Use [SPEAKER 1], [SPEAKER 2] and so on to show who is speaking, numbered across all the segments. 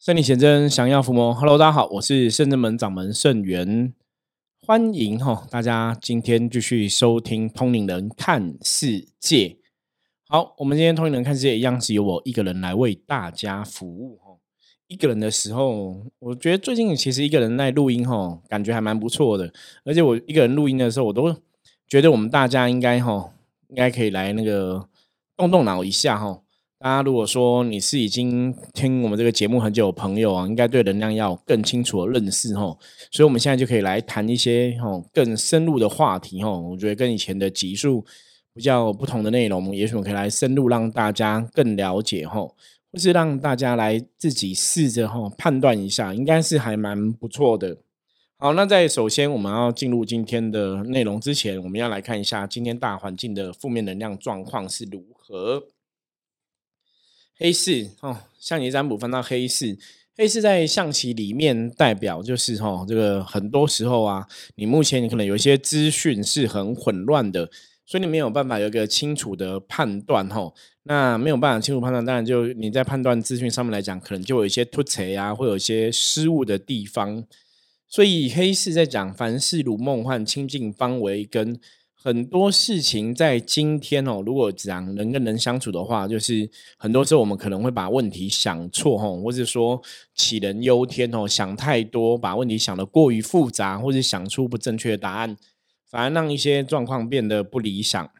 [SPEAKER 1] 圣理贤真，降妖伏魔。Hello，大家好，我是圣真门掌门圣元，欢迎哈大家今天继续收听通灵人看世界。好，我们今天通灵人看世界一样是由我一个人来为大家服务哈。一个人的时候，我觉得最近其实一个人在录音哈，感觉还蛮不错的。而且我一个人录音的时候，我都觉得我们大家应该哈，应该可以来那个动动脑一下哈。大家如果说你是已经听我们这个节目很久的朋友啊，应该对能量要更清楚的认识哈，所以我们现在就可以来谈一些哈更深入的话题哈。我觉得跟以前的集数比较不同的内容，也许我可以来深入让大家更了解哈，或是让大家来自己试着哈判断一下，应该是还蛮不错的。好，那在首先我们要进入今天的内容之前，我们要来看一下今天大环境的负面能量状况是如何。黑四哦，象棋占卜分到黑四，黑四在象棋里面代表就是哈，这个很多时候啊，你目前你可能有一些资讯是很混乱的，所以你没有办法有一个清楚的判断哈。那没有办法清楚判断，当然就你在判断资讯上面来讲，可能就有一些突锤啊，会有一些失误的地方。所以黑四在讲凡事如梦幻，清净方为根。很多事情在今天哦，如果讲人跟人相处的话，就是很多时候我们可能会把问题想错哦，或者说杞人忧天哦，想太多，把问题想得过于复杂，或者想出不正确的答案，反而让一些状况变得不理想。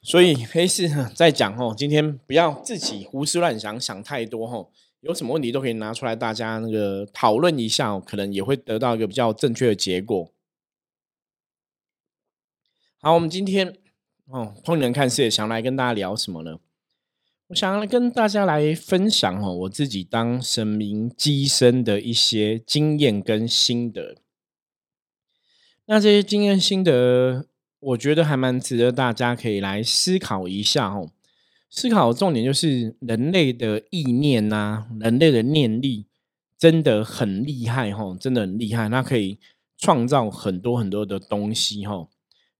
[SPEAKER 1] 所以黑市在讲哦，今天不要自己胡思乱想，想太多哦，有什么问题都可以拿出来，大家那个讨论一下哦，可能也会得到一个比较正确的结果。好，我们今天哦，通人看世界，想来跟大家聊什么呢？我想来跟大家来分享哦，我自己当神明机身的一些经验跟心得。那这些经验心得，我觉得还蛮值得大家可以来思考一下哦。思考重点就是人类的意念呐，人类的念力真的很厉害哈，真的很厉害，它可以创造很多很多的东西哈。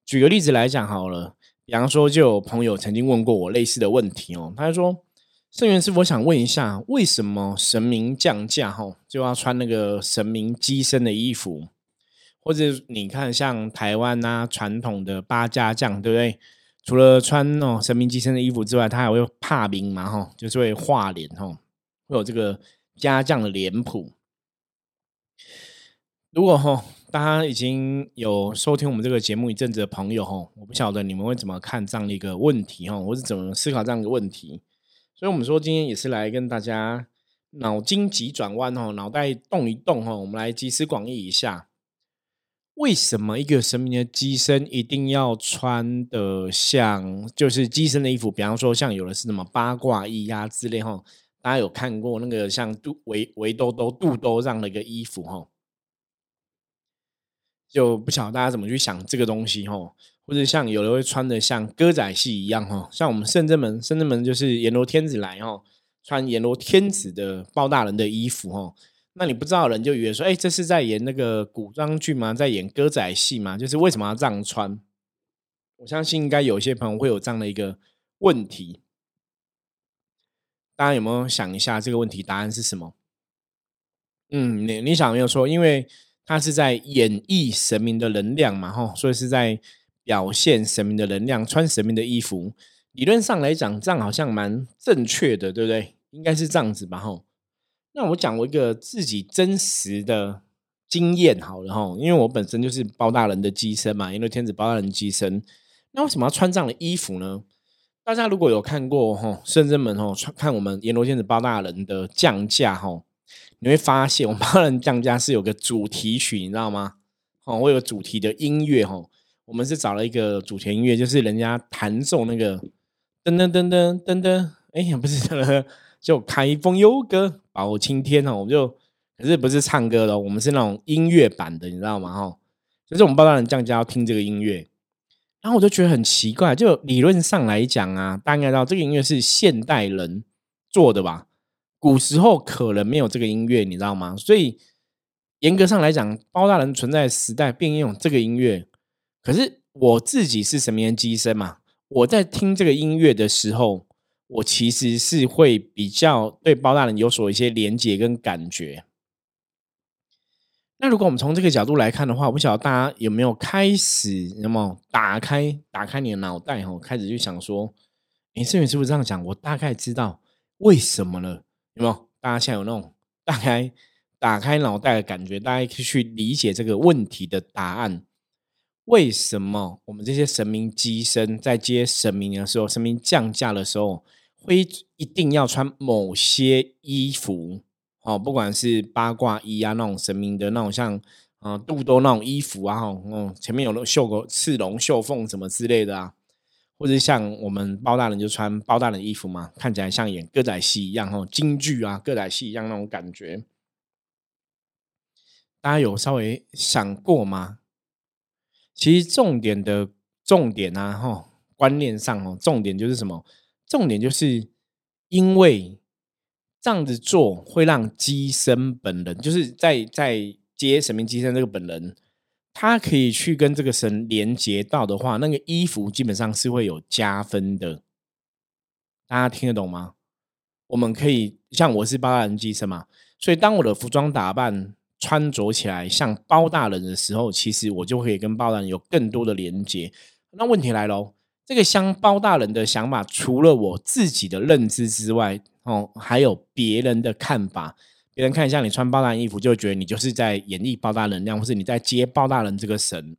[SPEAKER 1] 举个例子来讲好了，比方说，就有朋友曾经问过我类似的问题哦。他就说：“圣元师傅，我想问一下，为什么神明降价后就要穿那个神明机身的衣服？或者你看，像台湾啊传统的八家将，对不对？除了穿哦神明机身的衣服之外，他还会怕名嘛？哈，就是会画脸哈，会有这个家将的脸谱。如果哈。”大家已经有收听我们这个节目一阵子的朋友哈，我不晓得你们会怎么看这样的一个问题哈，或是怎么思考这样的问题。所以，我们说今天也是来跟大家脑筋急转弯哈，脑袋动一动哈，我们来集思广益一下，为什么一个神明的机身一定要穿的像就是机身的衣服？比方说，像有的是什么八卦衣呀之类哈，大家有看过那个像肚围围兜兜肚兜这样的一个衣服哈？就不晓得大家怎么去想这个东西哈，或者像有的会穿的像歌仔戏一样哈，像我们圣真门，圣真门就是阎罗天子来哈，穿阎罗天子的包大人的衣服哈，那你不知道人就以为说，哎，这是在演那个古装剧吗？在演歌仔戏吗？就是为什么要这样穿？我相信应该有些朋友会有这样的一个问题，大家有没有想一下这个问题答案是什么？嗯，你你想没有说，因为。他是在演绎神明的能量嘛，吼，所以是在表现神明的能量，穿神明的衣服。理论上来讲，这样好像蛮正确的，对不对？应该是这样子吧，吼。那我讲我一个自己真实的经验好了，吼，因为我本身就是包大人的机身嘛，因为天子包大人机身。那为什么要穿这样的衣服呢？大家如果有看过吼圣真门吼，看我们阎罗天子包大人的降价吼。你会发现，我们帮人降价是有个主题曲，你知道吗？哦，我有主题的音乐，哦，我们是找了一个主题音乐，就是人家弹奏那个噔噔噔噔噔噔，哎呀，不是的，就开封有歌保青天哦，我们就可是不是唱歌的，我们是那种音乐版的，你知道吗？哈，就是我们帮人降价要听这个音乐，然后我就觉得很奇怪，就理论上来讲啊，大家知道这个音乐是现代人做的吧？古时候可能没有这个音乐，你知道吗？所以严格上来讲，包大人存在时代并用这个音乐。可是我自己是什么人机身嘛？我在听这个音乐的时候，我其实是会比较对包大人有所一些连接跟感觉。那如果我们从这个角度来看的话，我不晓得大家有没有开始，有没有打开打开你的脑袋哈，开始就想说，你圣元师傅这样讲，我大概知道为什么了，有没有？大家现在有那种大概打开脑袋的感觉，大家可以去理解这个问题的答案。为什么我们这些神明机身在接神明的时候，神明降价的时候，会一定要穿某些衣服？哦，不管是八卦衣啊，那种神明的那种，像啊肚兜那种衣服啊，哦，前面有那绣个刺龙、绣凤什么之类的啊，或者像我们包大人就穿包大人衣服嘛，看起来像演歌仔戏一样，哦，京剧啊，歌仔戏一样那种感觉，大家有稍微想过吗？其实重点的重点啊，哈，观念上哦，重点就是什么？重点就是因为这样子做会让机身本人，就是在在接神明机身这个本人，他可以去跟这个神连接到的话，那个衣服基本上是会有加分的。大家听得懂吗？我们可以像我是包大人机身嘛，所以当我的服装打扮。穿着起来像包大人的时候，其实我就可以跟包大人有更多的连接。那问题来喽，这个像包大人的想法，除了我自己的认知之外，哦，还有别人的看法。别人看一下你穿包大人衣服，就觉得你就是在演绎包大人那样，或是你在接包大人这个神。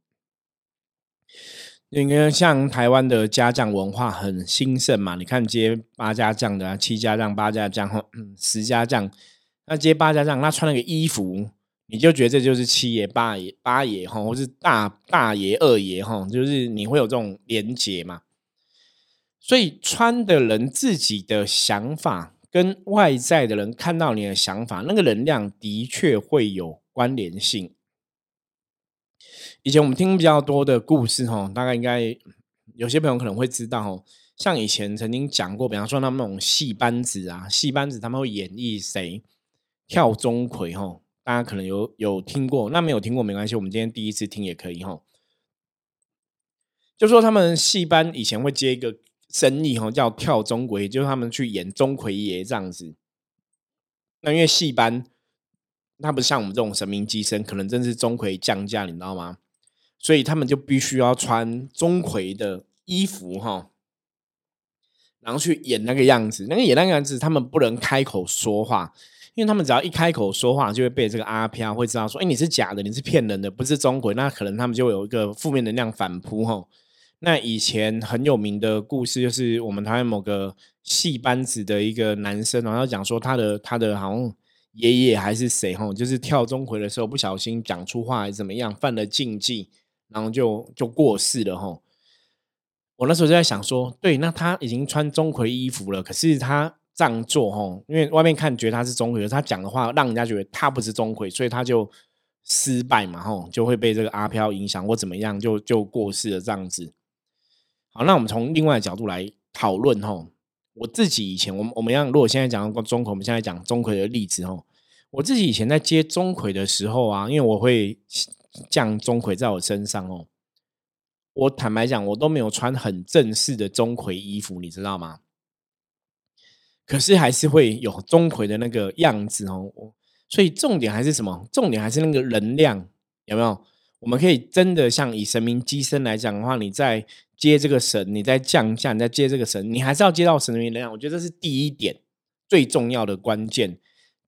[SPEAKER 1] 因为像台湾的家将文化很兴盛嘛，你看接八家将的啊，七家将、八家将、十家将，那接八家将，他穿那个衣服。你就觉得这就是七爷八爷八爷哈，或是大大爷二爷哈，就是你会有这种连结嘛？所以穿的人自己的想法跟外在的人看到你的想法，那个能量的确会有关联性。以前我们听比较多的故事哈，大概应该有些朋友可能会知道，像以前曾经讲过，比方说他们那种戏班子啊，戏班子他们会演绎谁跳钟馗哈。大家可能有有听过，那没有听过没关系，我们今天第一次听也可以哈。就说他们戏班以前会接一个生意哈，叫跳钟馗，就是他们去演钟馗爷这样子。那因为戏班，那不像我们这种神明机身，可能真是钟馗降价，你知道吗？所以他们就必须要穿钟馗的衣服哈，然后去演那个样子。那个演那个样子，他们不能开口说话。因为他们只要一开口说话，就会被这个阿飘会知道说，哎，你是假的，你是骗人的，不是钟馗，那可能他们就有一个负面能量反扑哈。那以前很有名的故事，就是我们台湾某个戏班子的一个男生，然后讲说他的他的好像爷爷还是谁哈，就是跳钟馗的时候不小心讲出话还是怎么样，犯了禁忌，然后就就过世了哈。我那时候就在想说，对，那他已经穿钟馗衣服了，可是他。这样做吼，因为外面看觉得他是钟馗，他讲的话让人家觉得他不是钟馗，所以他就失败嘛吼，就会被这个阿飘影响或怎么样，就就过世了这样子。好，那我们从另外的角度来讨论吼，我自己以前，我们我们要如果现在讲钟馗，我们现在讲钟馗的例子吼，我自己以前在接钟馗的时候啊，因为我会降钟馗在我身上哦，我坦白讲，我都没有穿很正式的钟馗衣服，你知道吗？可是还是会有钟馗的那个样子哦，所以重点还是什么？重点还是那个能量有没有？我们可以真的像以神明机身来讲的话，你在接这个神，你在降下，你在接这个神，你还是要接到神明能量。我觉得这是第一点最重要的关键。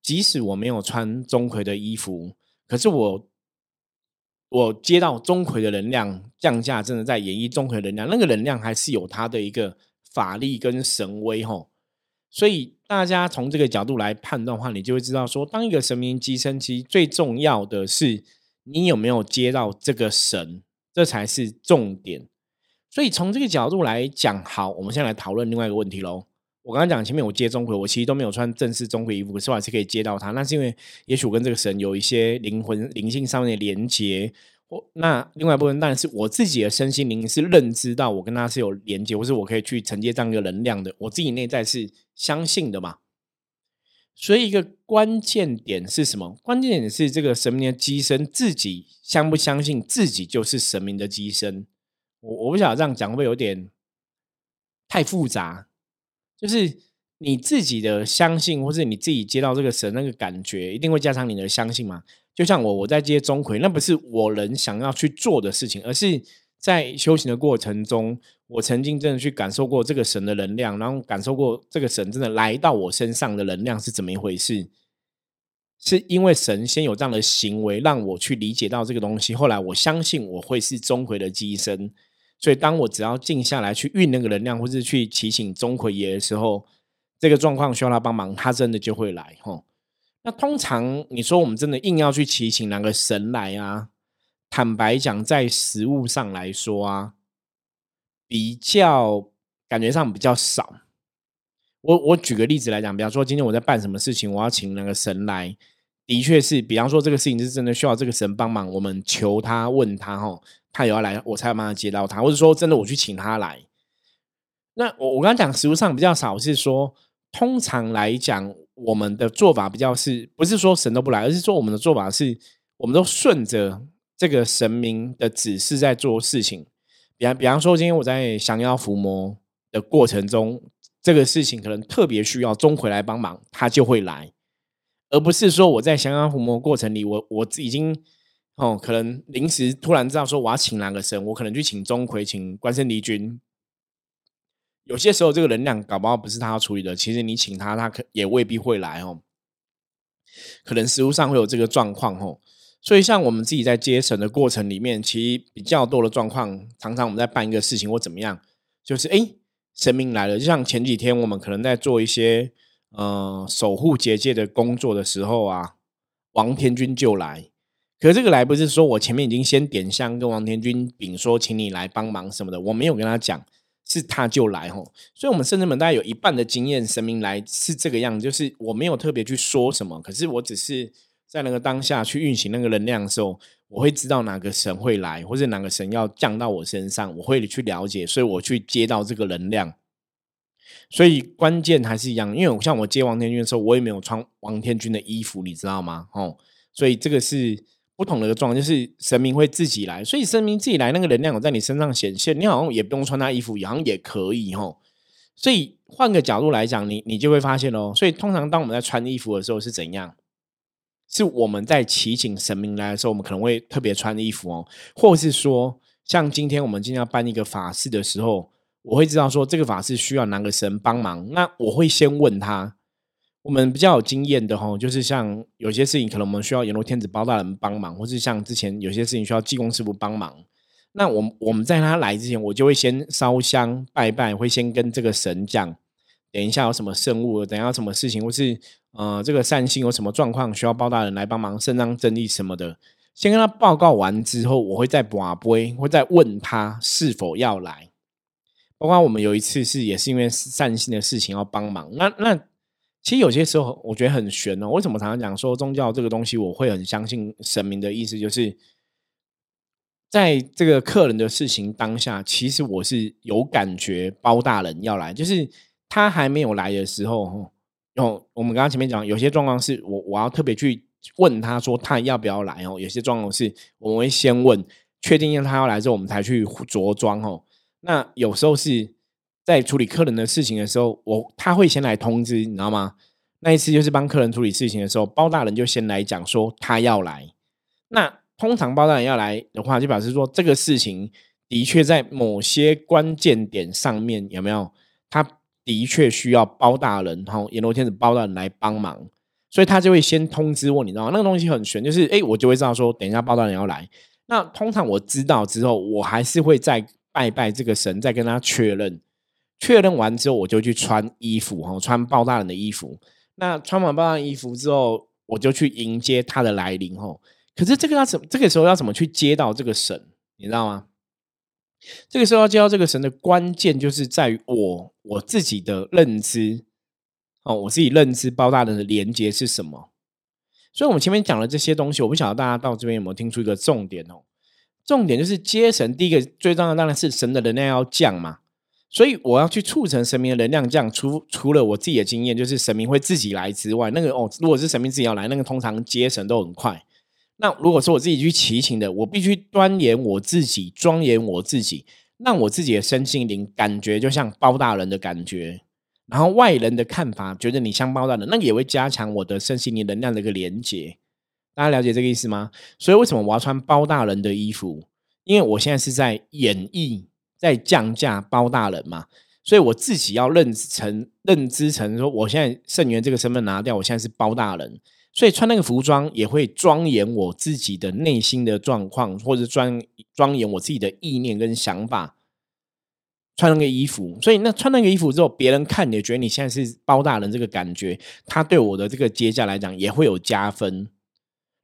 [SPEAKER 1] 即使我没有穿钟馗的衣服，可是我我接到钟馗的能量降下，真的在演绎钟馗能量，那个能量还是有它的一个法力跟神威吼。所以大家从这个角度来判断的话，你就会知道说，当一个神明机身，其实最重要的是你有没有接到这个神，这才是重点。所以从这个角度来讲，好，我们现在来讨论另外一个问题喽。我刚刚讲前面我接钟馗，我其实都没有穿正式钟馗衣服，可是我还是可以接到他。那是因为也许我跟这个神有一些灵魂灵性上面的连接。或那另外一部分当然是我自己的身心灵是认知到我跟他是有连接，或是我可以去承接这样一个能量的，我自己内在是相信的嘛。所以一个关键点是什么？关键点是这个神明的机身自己相不相信自己就是神明的机身。我我不晓得这样讲会不会有点太复杂。就是你自己的相信，或是你自己接到这个神那个感觉，一定会加上你的相信嘛。就像我我在接钟馗，那不是我人想要去做的事情，而是在修行的过程中，我曾经真的去感受过这个神的能量，然后感受过这个神真的来到我身上的能量是怎么一回事。是因为神先有这样的行为，让我去理解到这个东西。后来我相信我会是钟馗的机身，所以当我只要静下来去运那个能量，或是去提醒钟馗爷的时候，这个状况需要他帮忙，他真的就会来。吼，那通常你说我们真的硬要去提醒哪个神来啊？坦白讲，在实物上来说啊，比较感觉上比较少。我我举个例子来讲，比方说今天我在办什么事情，我要请那个神来，的确是，比方说这个事情是真的需要这个神帮忙，我们求他问他哈，他也要来，我才有办法接到他，或者说真的我去请他来。那我我刚刚讲实物上比较少，是说通常来讲，我们的做法比较是不是说神都不来，而是说我们的做法是，我们都顺着这个神明的指示在做事情。比方比方说，今天我在降妖伏魔的过程中。这个事情可能特别需要钟馗来帮忙，他就会来，而不是说我在降妖伏魔过程里，我我已经哦，可能临时突然知道说我要请哪个神，我可能去请钟馗，请关圣帝君。有些时候这个能量搞不好不是他要处理的，其实你请他，他可也未必会来哦。可能实物上会有这个状况哦，所以像我们自己在接神的过程里面，其实比较多的状况，常常我们在办一个事情或怎么样，就是哎。神明来了，就像前几天我们可能在做一些呃守护结界的工作的时候啊，王天君就来。可这个来不是说我前面已经先点香跟王天君禀说，请你来帮忙什么的，我没有跟他讲，是他就来吼。所以，我们圣人们大概有一半的经验，神明来是这个样，就是我没有特别去说什么，可是我只是在那个当下去运行那个能量的时候。我会知道哪个神会来，或者哪个神要降到我身上，我会去了解，所以我去接到这个能量。所以关键还是一样，因为像我接王天君的时候，我也没有穿王天君的衣服，你知道吗？哦，所以这个是不同的一个状况，就是神明会自己来，所以神明自己来，那个能量有在你身上显现，你好像也不用穿他衣服，好像也可以哦。所以换个角度来讲，你你就会发现哦，所以通常当我们在穿衣服的时候是怎样？是我们在祈请神明来的时候，我们可能会特别穿衣服哦，或是说，像今天我们今天要办一个法事的时候，我会知道说这个法事需要哪个神帮忙，那我会先问他。我们比较有经验的哈，就是像有些事情可能我们需要阎罗天子包大人帮忙，或是像之前有些事情需要济公师傅帮忙，那我我们在他来之前，我就会先烧香拜拜，会先跟这个神讲，等一下有什么圣物，等下有什么事情，或是。呃，这个善心有什么状况需要包大人来帮忙伸张正义什么的，先跟他报告完之后，我会再把杯，会再问他是否要来。包括我们有一次是也是因为善心的事情要帮忙，那那其实有些时候我觉得很悬哦。为什么常常讲说宗教这个东西，我会很相信神明的意思，就是在这个客人的事情当下，其实我是有感觉包大人要来，就是他还没有来的时候。哦，我们刚刚前面讲，有些状况是我我要特别去问他说他要不要来哦。有些状况是我们会先问，确定要他要来之后，我们才去着装哦。那有时候是在处理客人的事情的时候，我他会先来通知，你知道吗？那一次就是帮客人处理事情的时候，包大人就先来讲说他要来。那通常包大人要来的话，就表示说这个事情的确在某些关键点上面有没有他。的确需要包大人，哈，阎罗天子包大人来帮忙，所以他就会先通知我，你知道吗？那个东西很玄，就是哎，我就会知道说，等一下包大人要来。那通常我知道之后，我还是会再拜拜这个神，再跟他确认。确认完之后，我就去穿衣服，哈，穿包大人的衣服。那穿完包大人衣服之后，我就去迎接他的来临，哈。可是这个要怎？这个时候要怎么去接到这个神？你知道吗？这个时候要接到这个神的关键，就是在于我我自己的认知哦，我自己认知包大人的连接是什么。所以，我们前面讲了这些东西，我不晓得大家到这边有没有听出一个重点哦。重点就是接神，第一个最重要当然是神的能量要降嘛。所以，我要去促成神明的能量降。除除了我自己的经验，就是神明会自己来之外，那个哦，如果是神明自己要来，那个通常接神都很快。那如果说我自己去祈请的，我必须钻研我自己，庄严我自己，让我自己的身心灵感觉就像包大人的感觉，然后外人的看法觉得你像包大人，那个也会加强我的身心灵能量的一个连接。大家了解这个意思吗？所以为什么我要穿包大人的衣服？因为我现在是在演绎，在降价包大人嘛，所以我自己要认成认知成说，我现在圣元这个身份拿掉，我现在是包大人，所以穿那个服装也会庄严我自己的内心的状况，或者庄庄严我自己的意念跟想法。穿那个衣服，所以那穿那个衣服之后，别人看也觉得你现在是包大人，这个感觉，他对我的这个接价来讲也会有加分。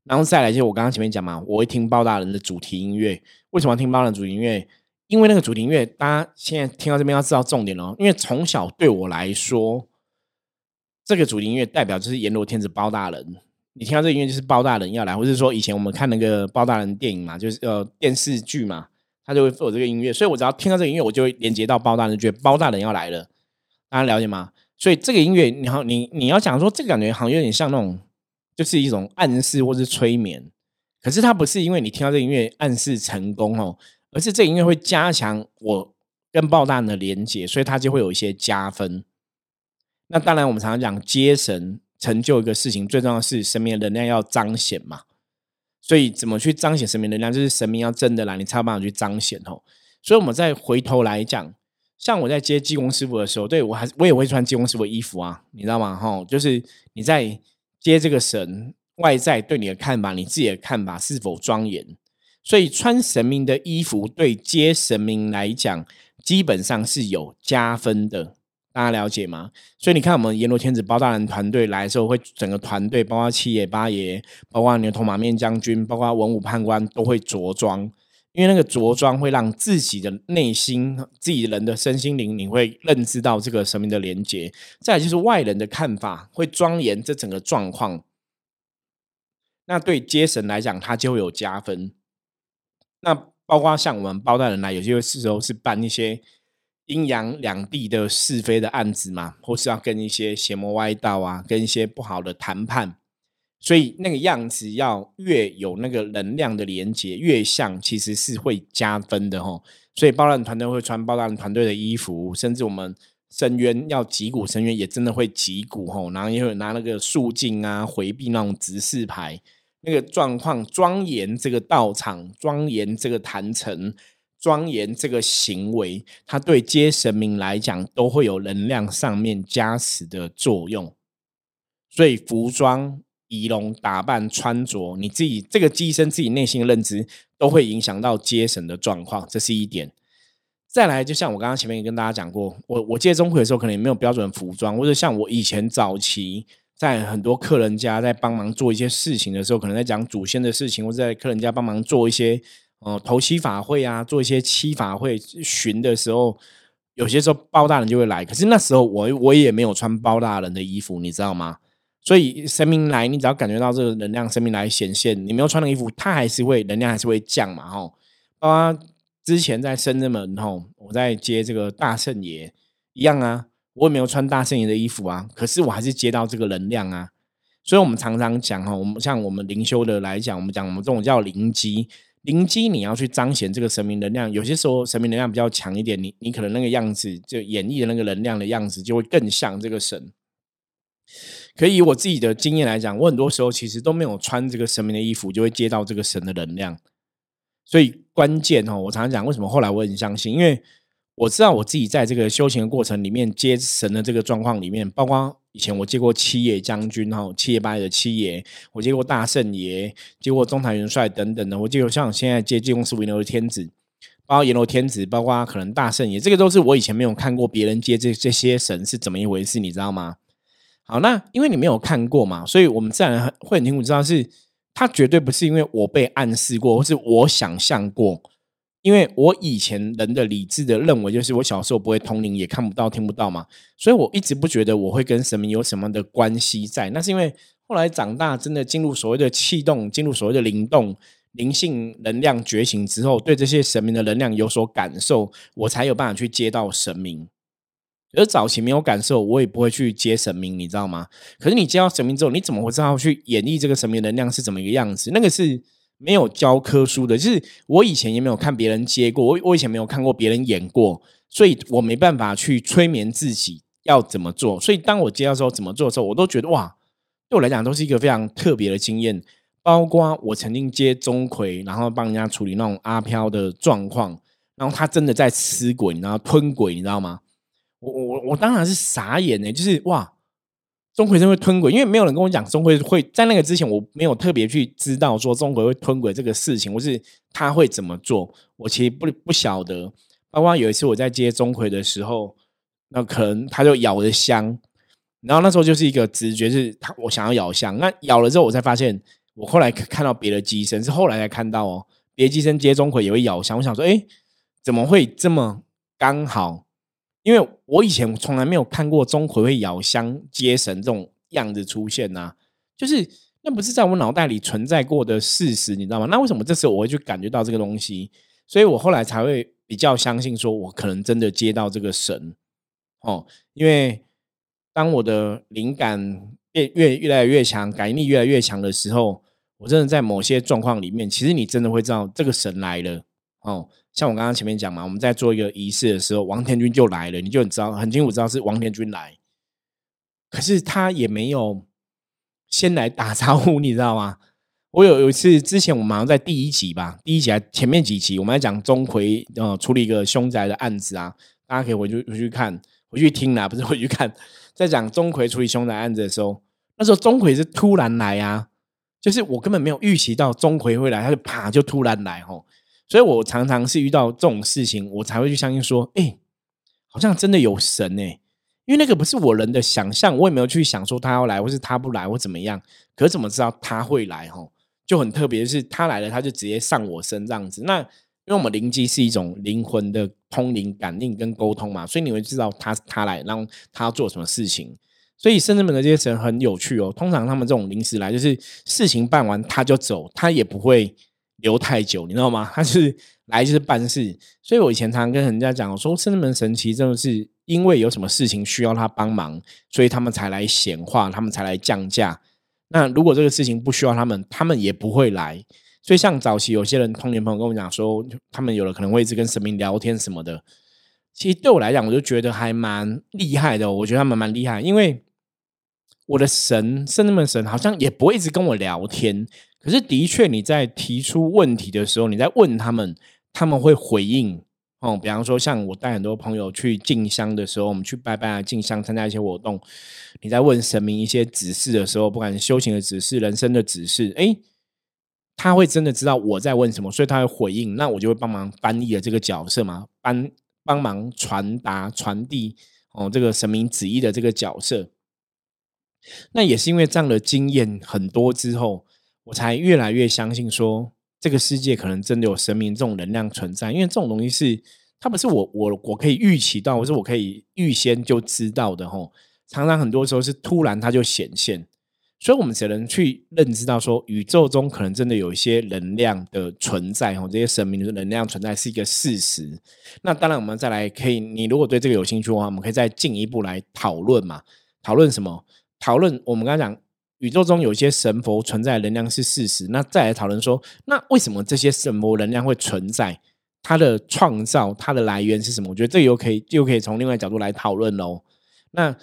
[SPEAKER 1] 然后再来就我刚刚前面讲嘛，我会听包大人的主题音乐。为什么要听包大人主题音乐？因为那个主题音乐，大家现在听到这边要知道重点哦。因为从小对我来说，这个主题音乐代表就是阎罗天子包大人。你听到这个音乐就是包大人要来，或者说以前我们看那个包大人电影嘛，就是呃电视剧嘛。他就会做这个音乐，所以我只要听到这个音乐，我就会连接到包大人，觉得包大人要来了。大家了解吗？所以这个音乐，你好，你你要讲说，这个感觉好像有点像那种，就是一种暗示或是催眠。可是它不是因为你听到这个音乐暗示成功哦，而是这个音乐会加强我跟包大人的连接，所以它就会有一些加分。那当然，我们常常讲接神成就一个事情，最重要是神明的能量要彰显嘛。所以怎么去彰显神明能量，就是神明要真的来，你才有办法去彰显哦。所以我们再回头来讲，像我在接济公师傅的时候，对我还是我也会穿济公师傅衣服啊，你知道吗？哈，就是你在接这个神，外在对你的看法，你自己的看法是否庄严？所以穿神明的衣服，对接神明来讲，基本上是有加分的。大家了解吗？所以你看，我们阎罗天子包大人团队来的时候，会整个团队，包括七爷八爷，包括牛头马面将军，包括文武判官，都会着装，因为那个着装会让自己的内心、自己人的身心灵，你会认知到这个神明的连接。再就是外人的看法，会庄严这整个状况。那对接神来讲，他就会有加分。那包括像我们包大人来，有些时候是办一些。阴阳两地的是非的案子嘛，或是要跟一些邪魔歪道啊，跟一些不好的谈判，所以那个样子要越有那个能量的连接，越像其实是会加分的吼。所以包大人团队会穿包大人团队的衣服，甚至我们深渊要击鼓深渊也真的会击鼓吼，然后也会拿那个肃静啊，回避那种指示牌，那个状况庄严这个道场，庄严这个坛城。庄严这个行为，它对接神明来讲都会有能量上面加持的作用。所以服装、仪容、打扮、穿着，你自己这个机身自己内心的认知，都会影响到接神的状况。这是一点。再来，就像我刚刚前面也跟大家讲过，我我接钟馗的时候，可能也没有标准服装，或者像我以前早期在很多客人家在帮忙做一些事情的时候，可能在讲祖先的事情，或者在客人家帮忙做一些。呃，头七法会啊，做一些七法会巡的时候，有些时候包大人就会来。可是那时候我我也没有穿包大人的衣服，你知道吗？所以神明来，你只要感觉到这个能量，神明来显现，你没有穿那个衣服，它还是会能量还是会降嘛，吼。包括之前在深圳门吼，我在接这个大圣爷一样啊，我也没有穿大圣爷的衣服啊，可是我还是接到这个能量啊。所以我们常常讲哈，我们像我们灵修的来讲，我们讲我们这种叫灵机。灵机，你要去彰显这个神明能量。有些时候神明能量比较强一点，你你可能那个样子，就演绎的那个能量的样子，就会更像这个神。可以以我自己的经验来讲，我很多时候其实都没有穿这个神明的衣服，就会接到这个神的能量。所以关键哦，我常常讲，为什么后来我很相信，因为。我知道我自己在这个修行的过程里面接神的这个状况里面，包括以前我接过七爷将军哈，七爷八爷的七爷，我接过大圣爷，接过中台元帅等等的，我接过像现在接济公师傅阎罗天子，包括阎罗天子，包括可能大圣爷，这个都是我以前没有看过别人接这这些神是怎么一回事，你知道吗？好，那因为你没有看过嘛，所以我们自然会很清楚知道是，他绝对不是因为我被暗示过，或是我想象过。因为我以前人的理智的认为，就是我小时候不会通灵，也看不到、听不到嘛，所以我一直不觉得我会跟神明有什么的关系在。那是因为后来长大，真的进入所谓的气动，进入所谓的灵动、灵性能量觉醒之后，对这些神明的能量有所感受，我才有办法去接到神明。而早期没有感受，我也不会去接神明，你知道吗？可是你接到神明之后，你怎么会知道去演绎这个神明能量是怎么一个样子？那个是。没有教科书的，就是我以前也没有看别人接过，我我以前没有看过别人演过，所以我没办法去催眠自己要怎么做。所以当我接到时候怎么做的时候，我都觉得哇，对我来讲都是一个非常特别的经验。包括我曾经接钟馗，然后帮人家处理那种阿飘的状况，然后他真的在吃鬼，然后吞鬼，你知道吗？我我我当然是傻眼呢，就是哇，钟馗是会吞鬼，因为没有人跟我讲钟馗会在那个之前，我没有特别去知道说钟馗会吞鬼这个事情，或是他会怎么做，我其实不不晓得。包括有一次我在接钟馗的时候，那可能他就咬了香，然后那时候就是一个直觉，是他我想要咬香，那咬了之后，我才发现。我后来看到别的机身，是后来才看到哦，别的机身接钟馗也会咬香。我想说，哎，怎么会这么刚好？因为我以前从来没有看过钟馗会咬香接神这种样子出现呐，就是那不是在我脑袋里存在过的事实，你知道吗？那为什么这次我会去感觉到这个东西？所以我后来才会比较相信，说我可能真的接到这个神哦，因为当我的灵感。越越越来越强，感应力越来越强的时候，我真的在某些状况里面，其实你真的会知道这个神来了哦。像我刚刚前面讲嘛，我们在做一个仪式的时候，王天君就来了，你就很知道很清楚知道是王天君来。可是他也没有先来打招呼，你知道吗？我有有一次之前，我们好像在第一集吧，第一集还前面几集，我们在讲钟馗呃处理一个凶宅的案子啊，大家可以回去回去看，回去听啦，不是回去看。在讲钟馗处理凶宅案子的时候，那时候钟馗是突然来啊，就是我根本没有预期到钟馗会来，他就啪就突然来吼，所以我常常是遇到这种事情，我才会去相信说，哎，好像真的有神哎，因为那个不是我人的想象，我也没有去想说他要来，或是他不来或怎么样，可怎么知道他会来吼，就很特别，是他来了，他就直接上我身这样子，那。因为我们灵机是一种灵魂的通灵感应跟沟通嘛，所以你会知道他他来，然后他要做什么事情。所以圣人们的这些神很有趣哦。通常他们这种临时来，就是事情办完他就走，他也不会留太久，你知道吗？他是来就是办事。所以我以前常跟人家讲说，圣人们神奇真的是因为有什么事情需要他帮忙，所以他们才来显化，他们才来降价。那如果这个事情不需要他们，他们也不会来。所以，像早期有些人童年朋友跟我讲说，他们有了可能会一直跟神明聊天什么的。其实对我来讲，我就觉得还蛮厉害的。我觉得他们蛮厉害，因为我的神，圣人们神好像也不会一直跟我聊天。可是，的确你在提出问题的时候，你在问他们，他们会回应。哦，比方说，像我带很多朋友去进香的时候，我们去拜拜啊、进香、参加一些活动，你在问神明一些指示的时候，不管修行的指示、人生的指示，哎。他会真的知道我在问什么，所以他会回应，那我就会帮忙翻译的这个角色嘛，帮帮忙传达、传递哦这个神明旨意的这个角色。那也是因为这样的经验很多之后，我才越来越相信说，这个世界可能真的有神明这种能量存在。因为这种东西是，它不是我我我可以预期到，或是我可以预先就知道的吼。常常很多时候是突然它就显现。所以，我们只能去认知到，说宇宙中可能真的有一些能量的存在，吼，这些神明的能量存在是一个事实。那当然，我们再来可以，你如果对这个有兴趣的话，我们可以再进一步来讨论嘛？讨论什么？讨论我们刚刚讲，宇宙中有一些神佛存在能量是事实。那再来讨论说，那为什么这些神佛能量会存在？它的创造，它的来源是什么？我觉得这又可以，又可以从另外角度来讨论喽。那。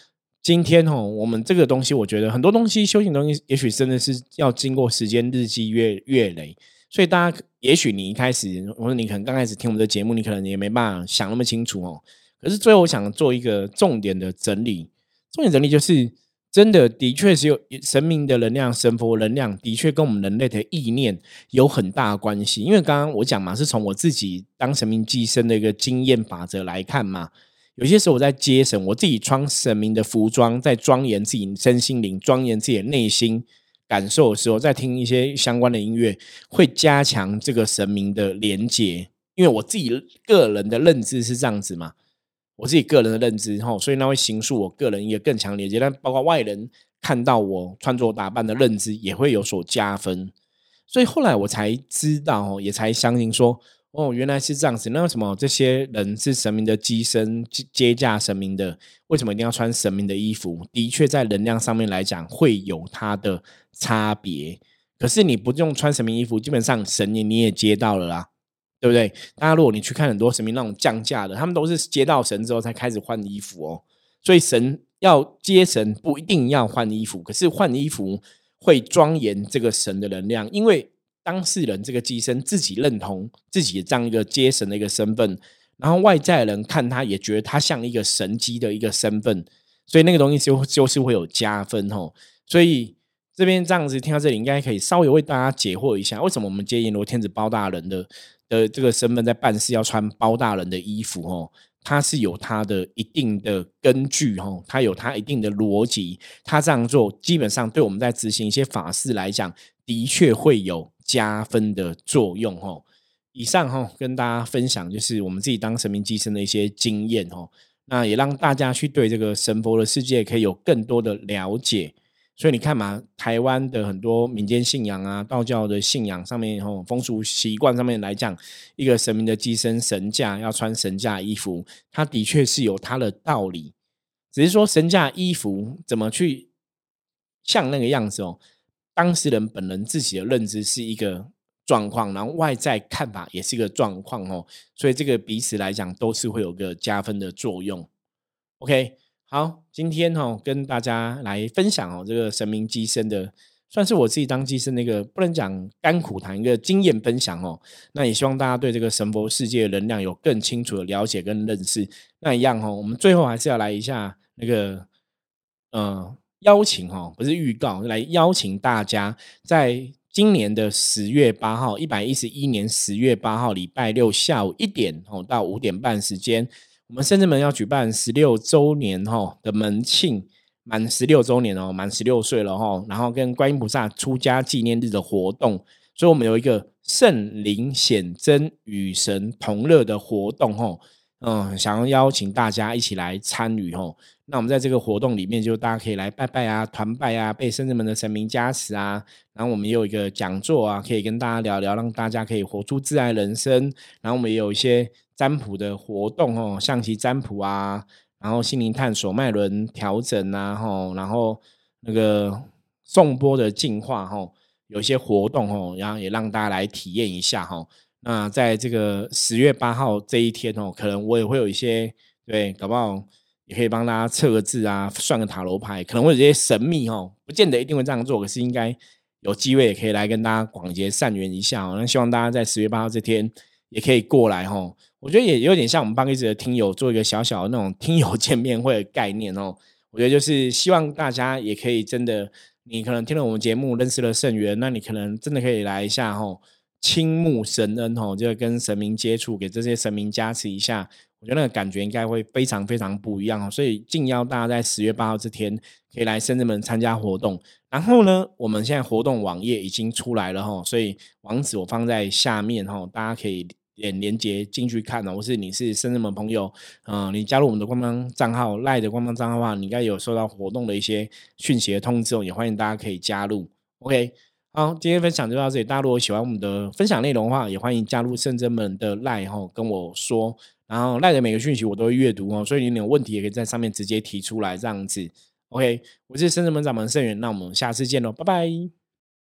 [SPEAKER 1] 今天哦，我们这个东西，我觉得很多东西修行东西，也许真的是要经过时间日积月月累。所以大家，也许你一开始，或者你可能刚开始听我们的节目，你可能也没办法想那么清楚哦。可是最后，我想做一个重点的整理。重点整理就是，真的的确是有神明的能量、神佛能量，的确跟我们人类的意念有很大关系。因为刚刚我讲嘛，是从我自己当神明寄生的一个经验法则来看嘛。有些时候我在接神，我自己穿神明的服装，在庄严自己身心灵、庄严自己的内心感受的时候，在听一些相关的音乐，会加强这个神明的连接。因为我自己个人的认知是这样子嘛，我自己个人的认知哈，所以那会形塑我个人一个更强连接。但包括外人看到我穿着打扮的认知，也会有所加分。所以后来我才知道哦，也才相信说。哦，原来是这样子。那为什么这些人是神明的机身接接驾神明的？为什么一定要穿神明的衣服？的确，在能量上面来讲，会有它的差别。可是你不用穿神明衣服，基本上神你你也接到了啦，对不对？大家如果你去看很多神明那种降价的，他们都是接到神之后才开始换衣服哦。所以神要接神不一定要换衣服，可是换衣服会庄严这个神的能量，因为当事人这个机身自己认同自己这样一个接神的一个身份，然后外在人看他也觉得他像一个神机的一个身份，所以那个东西就就是会有加分哦。所以这边这样子听到这里，应该可以稍微为大家解惑一下，为什么我们接阎罗天子包大人的的这个身份在办事要穿包大人的衣服哦？他是有他的一定的根据哦，他有他一定的逻辑，他这样做基本上对我们在执行一些法事来讲，的确会有加分的作用哦。以上哈跟大家分享就是我们自己当神明寄生的一些经验哦，那也让大家去对这个神佛的世界可以有更多的了解。所以你看嘛，台湾的很多民间信仰啊，道教的信仰上面，吼风俗习惯上面来讲，一个神明的机身神驾要穿神驾衣服，它的确是有它的道理。只是说神驾衣服怎么去像那个样子哦，当事人本人自己的认知是一个状况，然后外在看法也是一个状况哦，所以这个彼此来讲都是会有个加分的作用。OK。好，今天哈跟大家来分享哦，这个神明机身的，算是我自己当机身那个不能讲甘苦谈一个经验分享哦。那也希望大家对这个神佛世界能量有更清楚的了解跟认识。那一样哈，我们最后还是要来一下那个，呃，邀请哈，不是预告，来邀请大家，在今年的十月八号，一百一十一年十月八号礼拜六下午一点哦到五点半时间。我们深圳门要举办十六周年哈的门庆，满十六周年哦，满十六岁了哈，然后跟观音菩萨出家纪念日的活动，所以我们有一个圣灵显真与神同乐的活动哈，嗯，想要邀请大家一起来参与哦。那我们在这个活动里面，就大家可以来拜拜啊，团拜啊，被深圳门的神明加持啊，然后我们也有一个讲座啊，可以跟大家聊聊，让大家可以活出自然人生，然后我们也有一些。占卜的活动哦，象棋占卜啊，然后心灵探索、脉轮调整啊，吼，然后那个送波的净化吼，有一些活动吼，然后也让大家来体验一下哈。那在这个十月八号这一天哦，可能我也会有一些对，搞不好也可以帮大家测个字啊，算个塔罗牌，可能会有些神秘哦，不见得一定会这样做，可是应该有机会也可以来跟大家广结善缘一下哦。那希望大家在十月八号这天也可以过来哦。我觉得也有点像我们帮一直的听友做一个小小的那种听友见面会的概念哦。我觉得就是希望大家也可以真的，你可能听了我们节目认识了圣元，那你可能真的可以来一下哦，倾慕神恩吼，就跟神明接触，给这些神明加持一下。我觉得那个感觉应该会非常非常不一样哦。所以敬邀大家在十月八号这天可以来深圳门参加活动。然后呢，我们现在活动网页已经出来了哈，所以网址我放在下面哈，大家可以。点连接进去看哦，或是你是深圳的朋友，嗯，你加入我们的官方账号赖的官方账号的话，你应该有收到活动的一些讯息的通知哦，也欢迎大家可以加入。OK，好，今天分享就到这里。大家如果喜欢我们的分享内容的话，也欢迎加入圣真门的赖哈，跟我说，然后赖的每个讯息我都会阅读哦，所以你有问题也可以在上面直接提出来这样子。OK，我是深圳门掌门盛元，那我们下次见喽，拜拜。